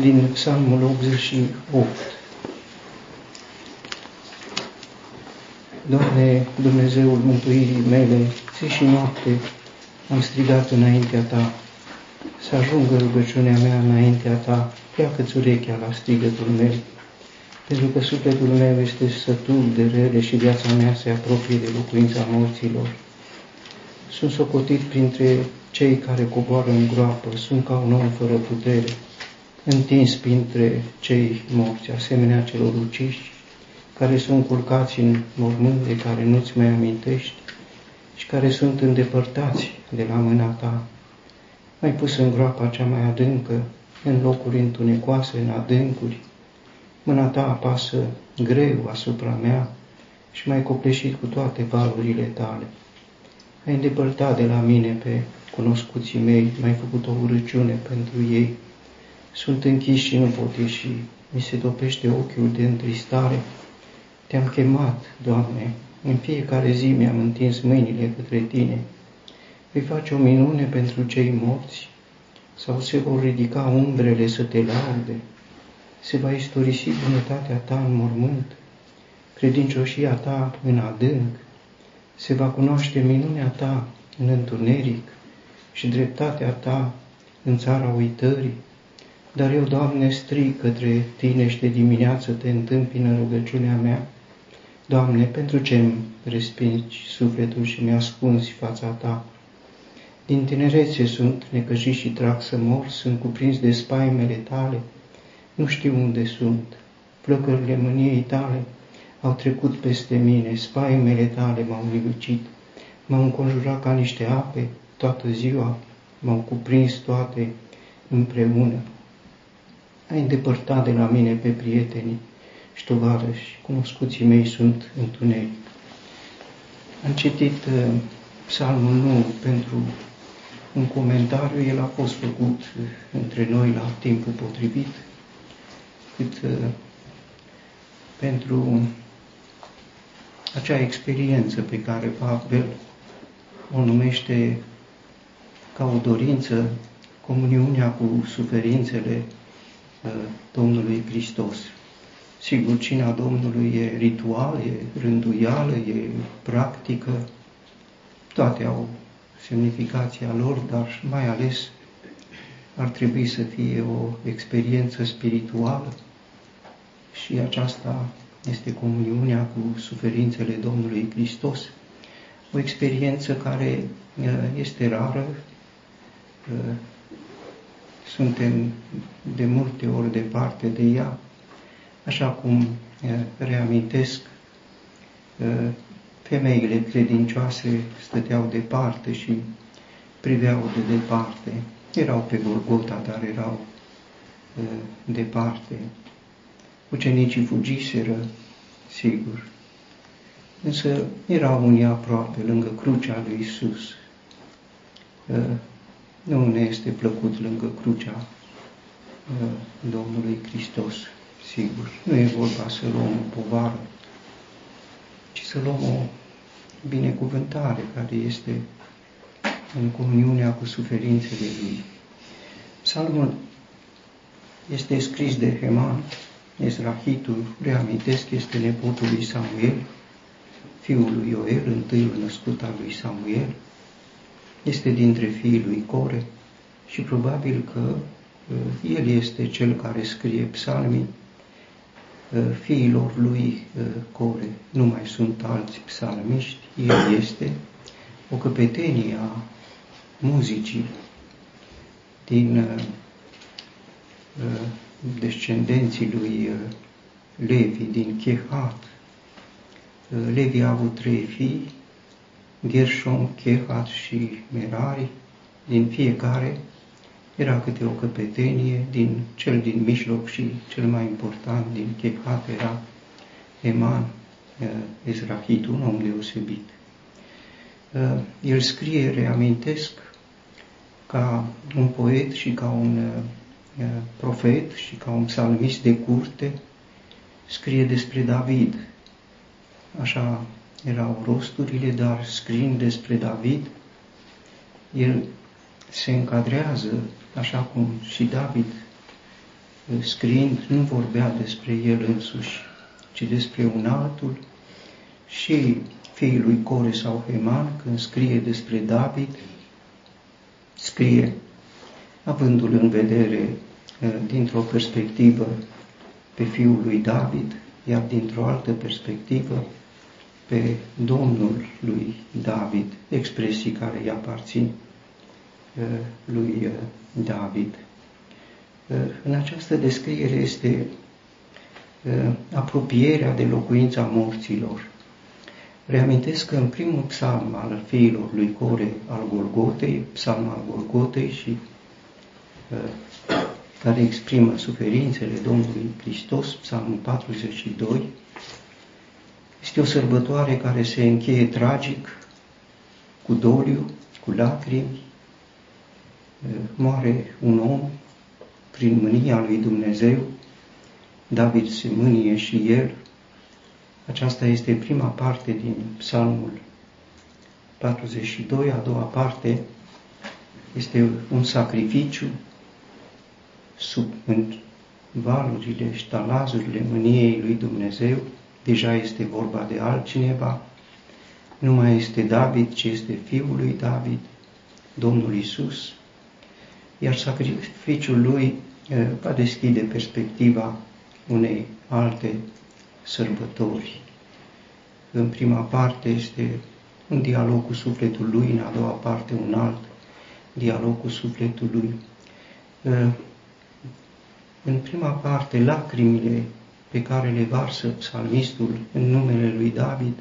din Psalmul 88. Doamne, Dumnezeul mântuirii mele, zi și noapte am strigat înaintea Ta, să ajungă rugăciunea mea înaintea Ta, pleacă-ți urechea la strigătul meu, pentru că sufletul meu este sătul de rele și viața mea se apropie de locuința morților. Sunt socotit printre cei care coboară în groapă, sunt ca un om fără putere, întins printre cei morți, asemenea celor uciși, care sunt culcați în mormânt de care nu-ți mai amintești și care sunt îndepărtați de la mâna ta. Mai pus în groapa cea mai adâncă, în locuri întunecoase, în adâncuri. Mâna ta apasă greu asupra mea și mai copleșit cu toate valurile tale. Ai îndepărtat de la mine pe cunoscuții mei, mai făcut o urăciune pentru ei. Sunt închiși și nu pot ieși, mi se topește ochiul de întristare. Te-am chemat, Doamne, în fiecare zi mi-am întins mâinile către Tine. Vei face o minune pentru cei morți sau se vor ridica umbrele să te laude? Se va istorisi bunătatea Ta în mormânt, credincioșia Ta în adânc, se va cunoaște minunea Ta în întuneric și dreptatea Ta în țara uitării. Dar eu, Doamne, strig către Tine și de dimineață te întâmpină rugăciunea mea. Doamne, pentru ce îmi respingi sufletul și mi-ascunzi fața Ta? Din tinerețe sunt necăjit și trag să mor, sunt cuprins de spaimele Tale, nu știu unde sunt. Flăcările mâniei Tale au trecut peste mine, spaimele Tale m-au nimici, m-au înconjurat ca niște ape toată ziua, m-au cuprins toate împreună. Ai îndepărtat de la mine pe prietenii și tovarăși, cunoscuții mei sunt întuneric. Am citit uh, psalmul nou pentru un comentariu, el a fost făcut uh, între noi la timpul potrivit, cât uh, pentru acea experiență pe care Pavel o numește ca o dorință comuniunea cu suferințele uh, Domnului Hristos. Sigur, cina Domnului e ritual, e rânduială, e practică, toate au semnificația lor, dar mai ales ar trebui să fie o experiență spirituală. Și aceasta este comuniunea cu suferințele Domnului Hristos, o experiență care uh, este rară, uh, suntem de multe ori departe de ea, așa cum uh, reamintesc femeile credincioase stăteau departe și priveau de departe. Erau pe Golgota, dar erau departe. Ucenicii fugiseră, sigur, însă erau unii aproape, lângă crucea lui Isus. Nu ne este plăcut lângă crucea Domnului Hristos, sigur. Nu e vorba să luăm o povară, ci să luăm o binecuvântare care este în comuniunea cu suferințele Lui. Psalmul este scris de Heman, Ezrahitul, reamintesc, este nepotul lui Samuel, fiul lui Ioel, întâiul născut al lui Samuel, este dintre fiii lui Core și probabil că uh, el este cel care scrie psalmii uh, fiilor lui uh, Core. Nu mai sunt alți psalmiști, el este o căpetenie a muzicii din descendenții lui Levi din Chehat, Levi a avut trei fii, Gershom, Chehat și Merari, din fiecare era câte o căpetenie, din cel din mijloc și cel mai important din Chehat era Eman, uh, Ezrahit, un om deosebit. Uh, el scrie, reamintesc, ca un poet și ca un uh, profet și ca un psalmist de curte, scrie despre David, așa erau rosturile, dar scriind despre David, el se încadrează, așa cum și David scriind, nu vorbea despre el însuși, ci despre un altul. Și fiii lui Core sau Heman, când scrie despre David, scrie avându-l în vedere uh, dintr-o perspectivă pe fiul lui David, iar dintr-o altă perspectivă pe Domnul lui David, expresii care îi aparțin uh, lui uh, David. În această descriere este apropierea de locuința morților. Reamintesc că în primul psalm al fiilor lui Core al Golgotei, psalm al Golgotei și care exprimă suferințele Domnului Hristos, psalmul 42, este o sărbătoare care se încheie tragic, cu doliu, cu lacrimi, moare un om prin mânia lui Dumnezeu, David se mânie și el. Aceasta este prima parte din psalmul 42, a doua parte este un sacrificiu sub în valurile, ștalazurile mâniei lui Dumnezeu, deja este vorba de altcineva, nu mai este David, ci este fiul lui David, Domnul Isus, iar sacrificiul lui va deschide perspectiva unei alte sărbători. În prima parte este un dialog cu sufletul lui, în a doua parte un alt dialog cu sufletul lui. În prima parte, lacrimile pe care le varsă psalmistul în numele lui David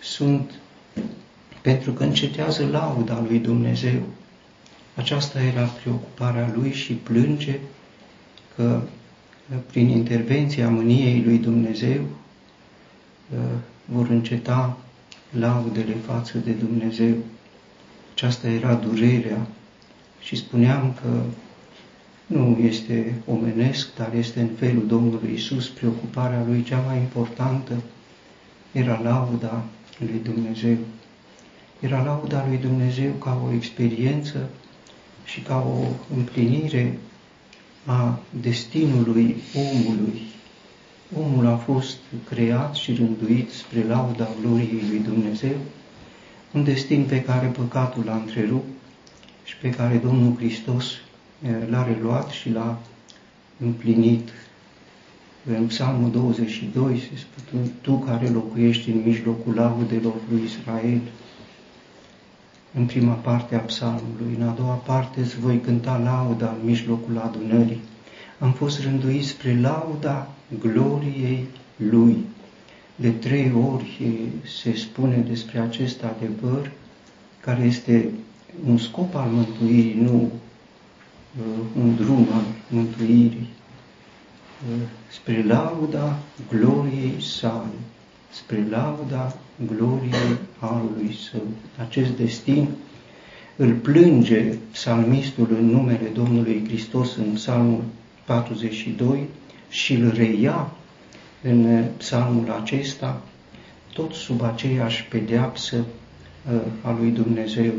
sunt pentru că încetează lauda lui Dumnezeu. Aceasta era preocuparea lui și plânge că prin intervenția mâniei lui Dumnezeu vor înceta laudele față de Dumnezeu. Aceasta era durerea și spuneam că nu este omenesc, dar este în felul Domnului Isus, preocuparea lui cea mai importantă era lauda lui Dumnezeu. Era lauda lui Dumnezeu ca o experiență și ca o împlinire a destinului omului. Omul a fost creat și rânduit spre lauda gloriei lui Dumnezeu, un destin pe care păcatul l-a întrerupt și pe care Domnul Hristos l-a reluat și l-a împlinit. În Psalmul 22 se spune, Tu care locuiești în mijlocul laudelor lui Israel, în prima parte a psalmului, în a doua parte îți voi cânta lauda în mijlocul adunării. Am fost rânduit spre lauda gloriei lui. De trei ori se spune despre acest adevăr, care este un scop al mântuirii, nu Uh, un drum al mântuirii uh, spre lauda gloriei sale, spre lauda gloriei Harului Său. Acest destin îl plânge psalmistul în numele Domnului Hristos în psalmul 42 și îl reia în psalmul acesta, tot sub aceeași pedeapsă uh, a lui Dumnezeu.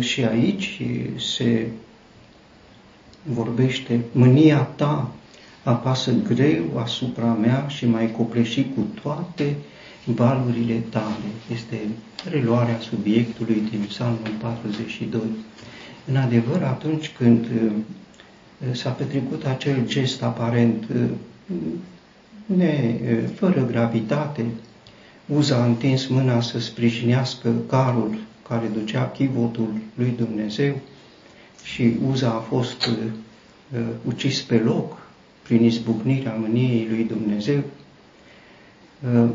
Și aici se vorbește, mânia ta apasă greu asupra mea și mai copleșit cu toate valurile tale. Este reluarea subiectului din Psalmul 42. În adevăr, atunci când uh, s-a petrecut acel gest aparent uh, ne, uh, fără gravitate, Uza a întins mâna să sprijinească carul care ducea chivotul lui Dumnezeu, și Uza a fost uh, ucis pe loc prin izbucnirea mâniei lui Dumnezeu, uh,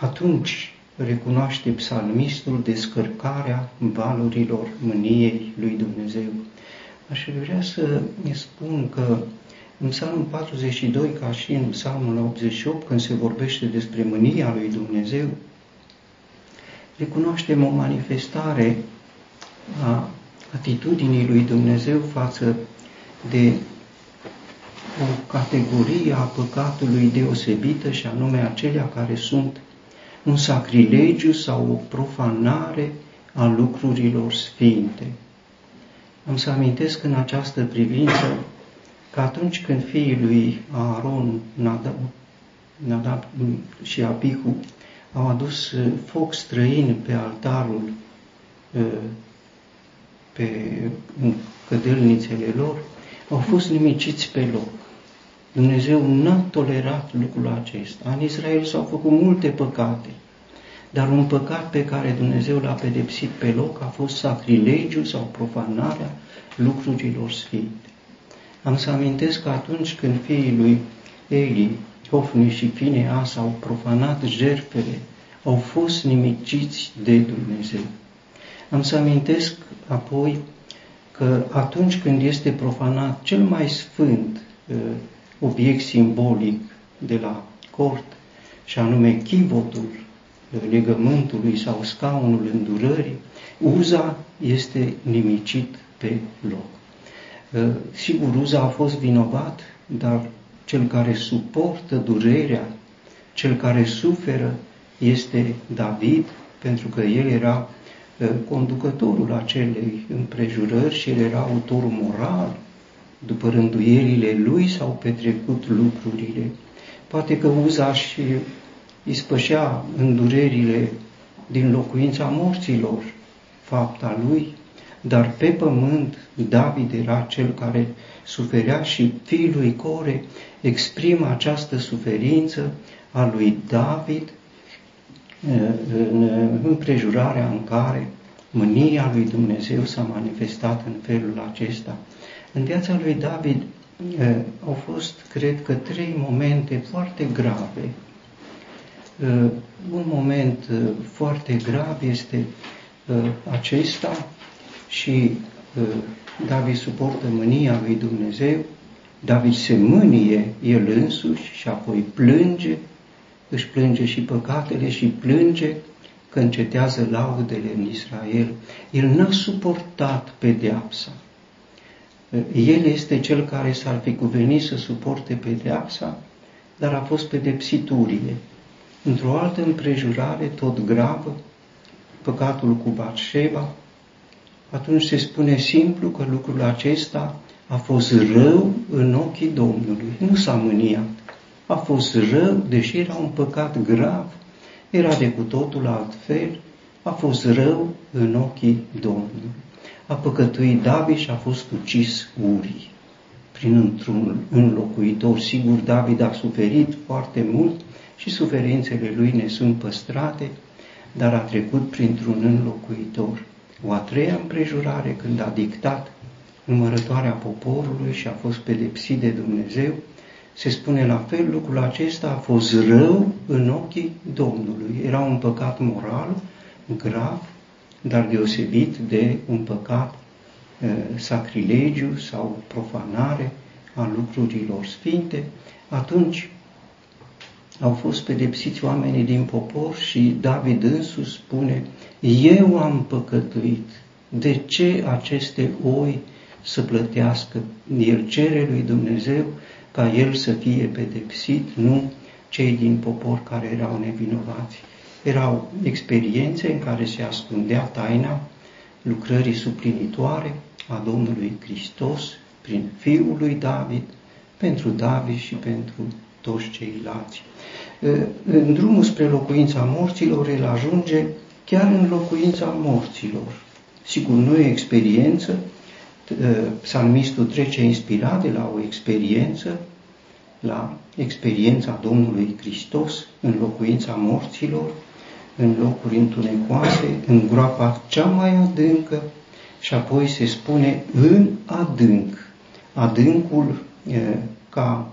atunci recunoaște psalmistul descărcarea valurilor mâniei lui Dumnezeu. Aș vrea să ne spun că în Psalmul 42, ca și în Psalmul 88, când se vorbește despre mânia lui Dumnezeu, recunoaștem o manifestare a atitudinii lui Dumnezeu față de o categorie a păcatului deosebită și anume acelea care sunt un sacrilegiu sau o profanare a lucrurilor sfinte. Am să amintesc în această privință că atunci când fiii lui Aaron, Nadab, Nadab și Abihu au adus uh, foc străin pe altarul, uh, pe cădelnițele lor, au fost nimiciți pe loc. Dumnezeu n-a tolerat lucrul acesta. În Israel s-au făcut multe păcate, dar un păcat pe care Dumnezeu l-a pedepsit pe loc a fost sacrilegiul sau profanarea lucrurilor sfinte. Am să amintesc că atunci când fiii lui Eli, Hofni și Fineas au profanat jertfele, au fost nimiciți de Dumnezeu. Am să amintesc apoi că atunci când este profanat cel mai sfânt uh, obiect simbolic de la cort, și anume chivotul uh, legământului sau scaunul îndurării, uza este nimicit pe loc. Uh, sigur, uza a fost vinovat, dar cel care suportă durerea, cel care suferă, este David, pentru că el era uh, conducătorul acelei împrejurări și el era autorul moral. După rânduierile lui s-au petrecut lucrurile. Poate că Uza și ispășea îndurerile din locuința morților, fapta lui, dar pe pământ David era cel care suferea și fiul lui Core exprimă această suferință a lui David în împrejurarea în care mânia lui Dumnezeu s-a manifestat în felul acesta. În viața lui David au fost, cred că, trei momente foarte grave. Un moment foarte grav este acesta și David suportă mânia lui Dumnezeu, David se mânie el însuși și apoi plânge își plânge și păcatele și plânge că încetează laudele în Israel. El n-a suportat pedeapsa. El este cel care s-ar fi cuvenit să suporte pedeapsa, dar a fost pedepsit urie. Într-o altă împrejurare, tot gravă, păcatul cu Batșeba, atunci se spune simplu că lucrul acesta a fost rău în ochii Domnului. Nu s-a mâniat a fost rău, deși era un păcat grav, era de cu totul altfel, a fost rău în ochii Domnului. A păcătuit David și a fost ucis Urii. Prin într-un înlocuitor, sigur, David a suferit foarte mult și suferințele lui ne sunt păstrate, dar a trecut printr-un înlocuitor. O a treia împrejurare când a dictat numărătoarea poporului și a fost pedepsit de Dumnezeu, se spune la fel, lucrul acesta a fost rău în ochii Domnului. Era un păcat moral grav, dar deosebit de un păcat uh, sacrilegiu sau profanare a lucrurilor sfinte. Atunci au fost pedepsiți oamenii din popor și David însuși spune, eu am păcătuit, de ce aceste oi să plătească? El cere lui Dumnezeu ca el să fie pedepsit, nu cei din popor care erau nevinovați. Erau experiențe în care se ascundea taina lucrării suplinitoare a Domnului Hristos prin Fiul lui David, pentru David și pentru toți ceilalți. În drumul spre locuința morților, el ajunge chiar în locuința morților. Sigur, nu e experiență, psalmistul trece inspirat de la o experiență, la experiența Domnului Hristos în locuința morților, în locuri întunecoase, în groapa cea mai adâncă și apoi se spune în adânc. Adâncul, ca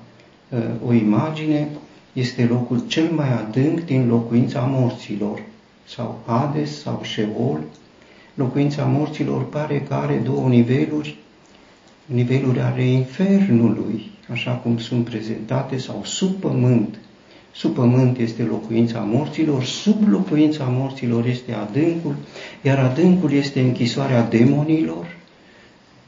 o imagine, este locul cel mai adânc din locuința morților, sau Hades sau Sheol, locuința morților pare că are două niveluri, niveluri ale infernului, așa cum sunt prezentate, sau sub pământ. Sub pământ este locuința morților, sub locuința morților este adâncul, iar adâncul este închisoarea demonilor.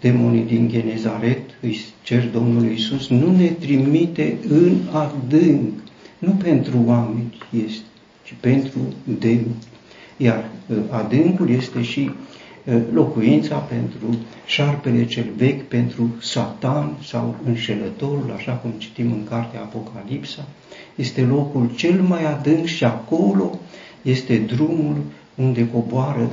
Demonii din Genezaret îi cer Domnului Iisus, nu ne trimite în adânc, nu pentru oameni este, ci pentru demoni. Iar uh, adâncul este și locuința pentru șarpele cel vechi, pentru satan sau înșelătorul, așa cum citim în cartea Apocalipsa, este locul cel mai adânc și acolo este drumul unde coboară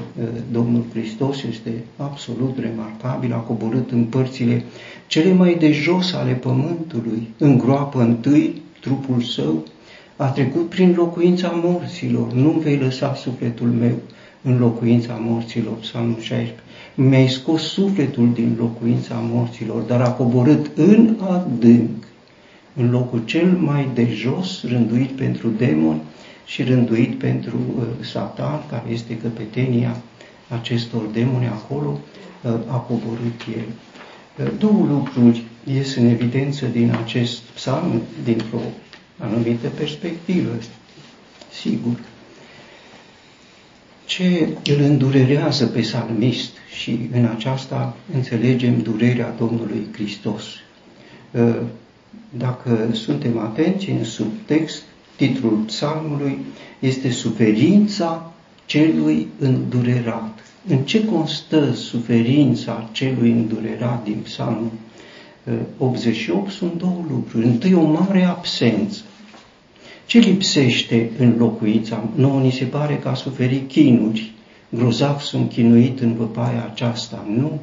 Domnul Hristos, este absolut remarcabil, a coborât în părțile cele mai de jos ale pământului, în groapă întâi trupul său, a trecut prin locuința morților, nu vei lăsa sufletul meu în locuința morților, Psalmul 16. Mi-ai scos sufletul din locuința morților, dar a coborât în adânc, în locul cel mai de jos, rânduit pentru demoni și rânduit pentru uh, Satan, care este căpetenia acestor demoni acolo, uh, a coborât el. Uh, două lucruri ies în evidență din acest psalm, dintr-o anumită perspectivă, sigur. Ce îl îndurerează pe salmist și în aceasta înțelegem durerea Domnului Hristos. Ă, dacă suntem atenți în subtext, titlul psalmului este Suferința celui îndurerat. În ce constă suferința celui îndurerat din psalmul 88? Sunt două lucruri. Întâi, o mare absență. Ce lipsește în locuința? Nouă ni se pare că a suferit chinuri. Grozav sunt chinuit în văpaia aceasta. Nu,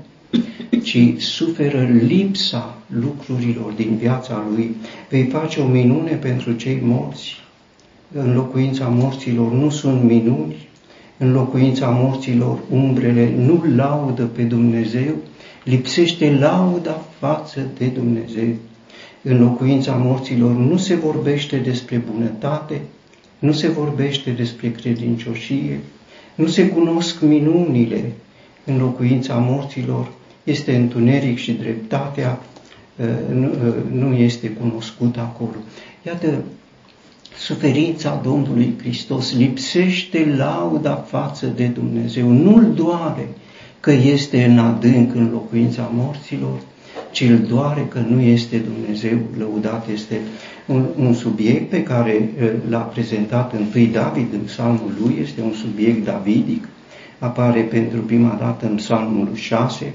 ci suferă lipsa lucrurilor din viața lui. Vei face o minune pentru cei morți. În locuința morților nu sunt minuni, în locuința morților umbrele nu laudă pe Dumnezeu, lipsește lauda față de Dumnezeu. În locuința morților nu se vorbește despre bunătate, nu se vorbește despre credincioșie, nu se cunosc minunile. În locuința morților, este întuneric și dreptatea uh, uh, nu este cunoscută acolo. Iată, suferința Domnului Hristos lipsește lauda față de Dumnezeu, nu-L doare că este în adânc în locuința morților, ci îl doare că nu este Dumnezeu lăudat. Este un, un subiect pe care l-a prezentat întâi David în psalmul lui, este un subiect davidic, apare pentru prima dată în psalmul 6,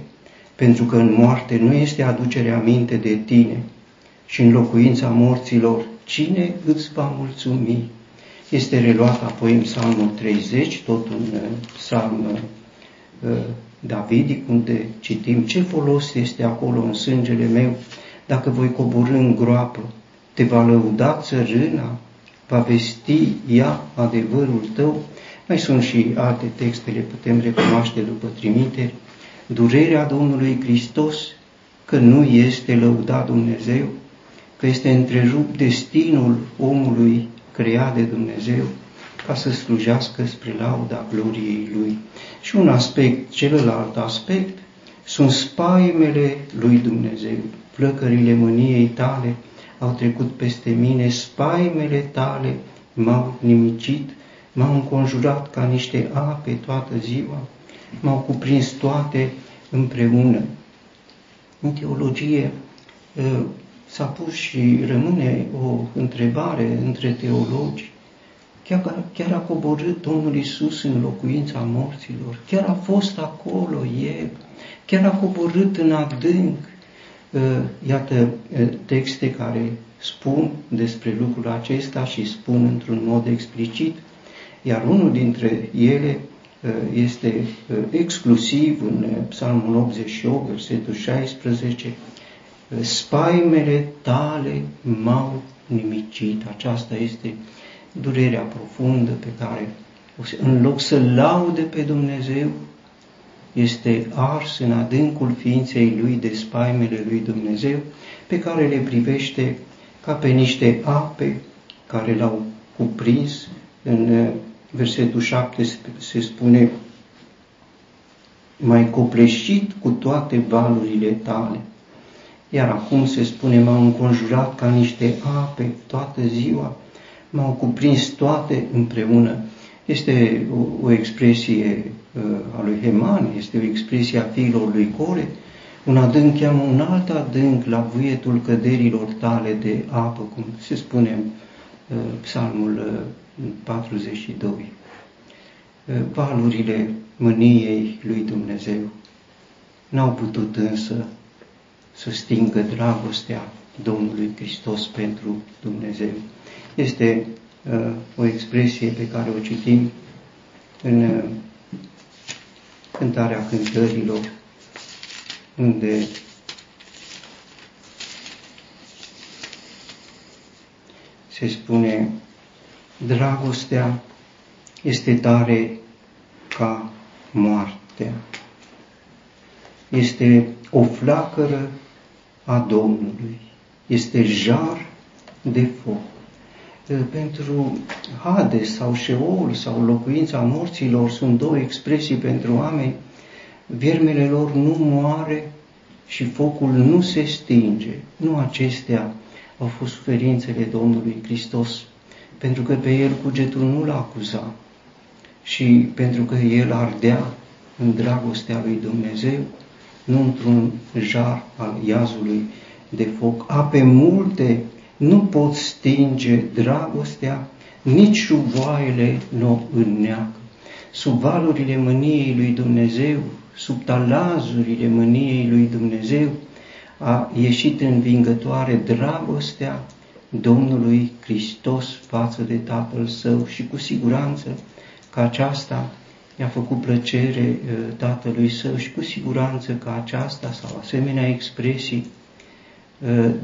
pentru că în moarte nu este aducerea minte de tine și în locuința morților, cine îți va mulțumi? Este reluat apoi în psalmul 30, tot un psalm Davidic, unde citim ce folos este acolo în sângele meu, dacă voi coborâ în groapă, te va lăuda țărâna, va vesti ea adevărul tău. Mai sunt și alte texte, le putem recunoaște după trimiteri. Durerea Domnului Hristos, că nu este lăudat Dumnezeu, că este întrerupt destinul omului creat de Dumnezeu, ca să slujească spre lauda gloriei Lui. Și un aspect, celălalt aspect, sunt spaimele lui Dumnezeu. Plăcările mâniei tale au trecut peste mine, spaimele tale m-au nimicit, m-au înconjurat ca niște ape toată ziua, m-au cuprins toate împreună. În teologie ă, s-a pus și rămâne o întrebare între teologi Chiar, chiar a coborât Domnul Isus în locuința morților, chiar a fost acolo El, chiar a coborât în adânc. Uh, iată uh, texte care spun despre lucrul acesta și spun într-un mod explicit, iar unul dintre ele uh, este exclusiv în Psalmul 88, versetul 16, spaimele tale m-au nimicit. Aceasta este durerea profundă pe care, în loc să laude pe Dumnezeu, este ars în adâncul ființei lui de spaimele lui Dumnezeu, pe care le privește ca pe niște ape care l-au cuprins. În uh, versetul 7 se spune, mai copleșit cu toate valurile tale. Iar acum se spune, m-au înconjurat ca niște ape toată ziua m-au cuprins toate împreună. Este o, o expresie uh, a lui Heman, este o expresie a fiilor lui Core, un adânc cheamă un alt adânc la vuietul căderilor tale de apă, cum se spune în uh, psalmul uh, 42. Uh, valurile mâniei lui Dumnezeu. N-au putut însă să stingă dragostea Domnului Hristos pentru Dumnezeu. Este uh, o expresie pe care o citim în uh, cântarea cântărilor, unde se spune dragostea este tare ca moartea. Este o flacără a Domnului. Este jar de foc. Pentru Hades sau Sheol sau locuința morților sunt două expresii pentru oameni. Viermele lor nu moare și focul nu se stinge. Nu acestea au fost suferințele Domnului Hristos, pentru că pe el cugetul nu l-a acuzat și pentru că el ardea în dragostea lui Dumnezeu, nu într-un jar al iazului de foc. Ape multe nu pot stinge dragostea, nici șuvoaiele nu înneacă. Sub valurile mâniei lui Dumnezeu, sub talazurile mâniei lui Dumnezeu, a ieșit învingătoare dragostea Domnului Hristos față de Tatăl Său și cu siguranță că aceasta i-a făcut plăcere uh, Tatălui Său și cu siguranță că aceasta sau asemenea expresii uh,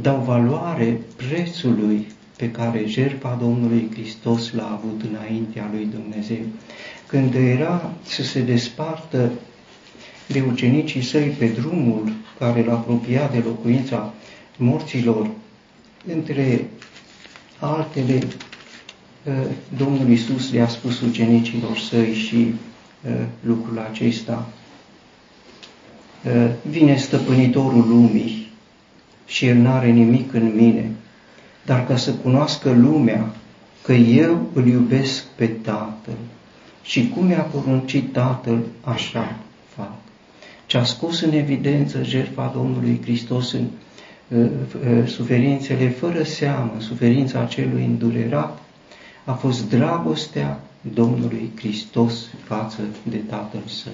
dau valoare prețului pe care jertfa Domnului Hristos l-a avut înaintea lui Dumnezeu. Când era să se despartă de ucenicii săi pe drumul care l-a apropiat de locuința morților, între altele, uh, Domnul Isus le-a spus ucenicilor săi și uh, lucrul acesta. Uh, vine stăpânitorul lumii și el n-are nimic în mine, dar ca să cunoască lumea că eu îl iubesc pe Tatăl. Și cum mi-a poruncit Tatăl, așa fac. Ce a scos în evidență jertfa Domnului Hristos în uh, uh, suferințele fără seamă, suferința celui îndurerat, a fost dragostea Domnului Hristos față de Tatăl Său.